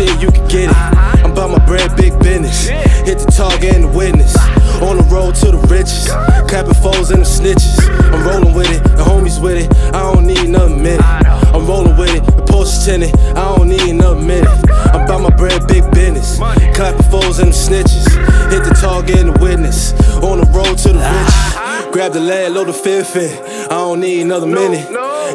shit, you can get it. I'm about my bread, big business. Hit the target and the witness. On the road to the riches. Clapping foes and the snitches. I'm rolling with it, the homies with it. I don't need nothing minute. I'm rolling with it, the Porsche tinted. I don't need nothing minute. I'm about my bread, big business. Clapping foes and the snitches. Hit the target and the witness. On the road to the riches. Grab the lead, load the fifth in. I don't need another minute.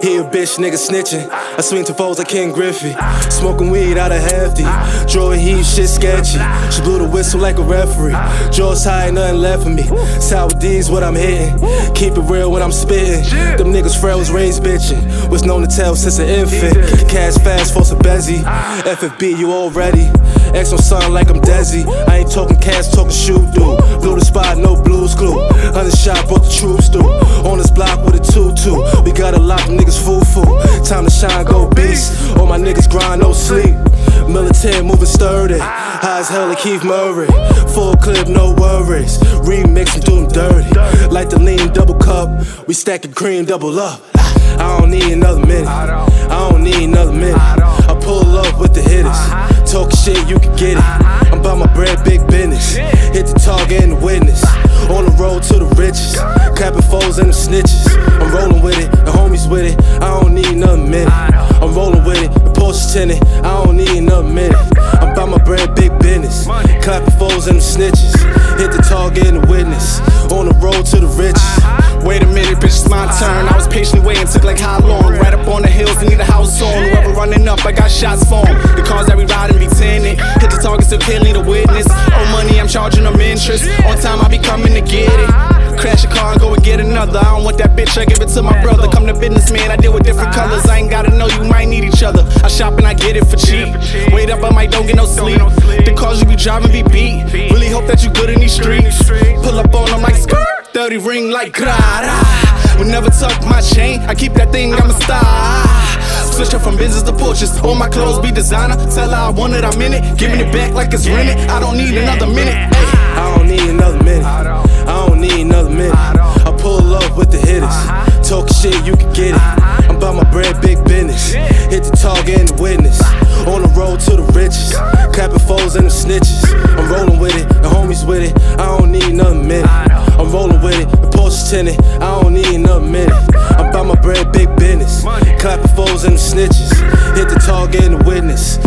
He a bitch, nigga snitching. I swing to foes like Ken Griffey. Smoking weed out of hefty. Joy heat, shit sketchy. She blew the whistle like a referee. Jaws high, nothing left for me. Sour D's what I'm hitting. Keep it real when I'm spitting. Them niggas frail was raised bitching. Was known to tell since an infant. Cash fast, force a bezzy. FFB, you already. X on something like I'm Desi. I ain't talking cash, talking shoe dude. Blew shot, brought the troops through. On this block with a 2-2. We got a lot of niggas fool fool. Time to shine, go beast. All my niggas grind, no sleep. Militant, moving sturdy. High as hell like Keith Murray. Full clip, no worries. Remix and do them dirty. Like the lean double cup. We stacking cream double up. I don't need another minute. I don't need another minute. I pull up with the hitters. Talking shit, you can get it. I'm about my bread, big business. Hit the target and the witness. On the road to the riches. Clapping foes and the snitches. I'm rolling with it, the homies with it. I don't need another minute. I'm rolling with it, the Porsche tinted. I don't need another minute. I'm about my bread, big business. Clapping foes and the snitches. Hit the target and the witness. On the road to the riches. Wait a minute, bitch, it's my turn. I was patiently waiting, took like how long? Right up on the hills, need a house on. Whoever running up, I got shots for. The cars that we riding be tinted. Hit the target, still killing the witness. Oh, money, I'm charging them interest. On time, I be coming I give it to my brother. Come to businessman, I deal with different colors. I ain't gotta know you might need each other. I shop and I get it for cheap. Wait up, I might don't get no sleep. The cars you be driving be beat. Really hope that you good in these streets. Pull up on them like skirt. 30 ring like grara. Will never tuck my chain. I keep that thing, I'm a star. Switch up from business to Porsches. All my clothes be designer. Tell her I want it, I'm in it. Giving it back like it's rented. I don't need another minute. Ay. I don't need another minute. I don't need another shit, you can get it. I'm about my bread, big business. Hit the target and the witness. On the road to the riches. Clapping foes and the snitches. I'm rolling with it, the homies with it. I don't need another minute. I'm rolling with it, the Porsche tinted. I don't need another minute. I'm about my bread, big business. Clapping foes and the snitches. Hit the target and the witness.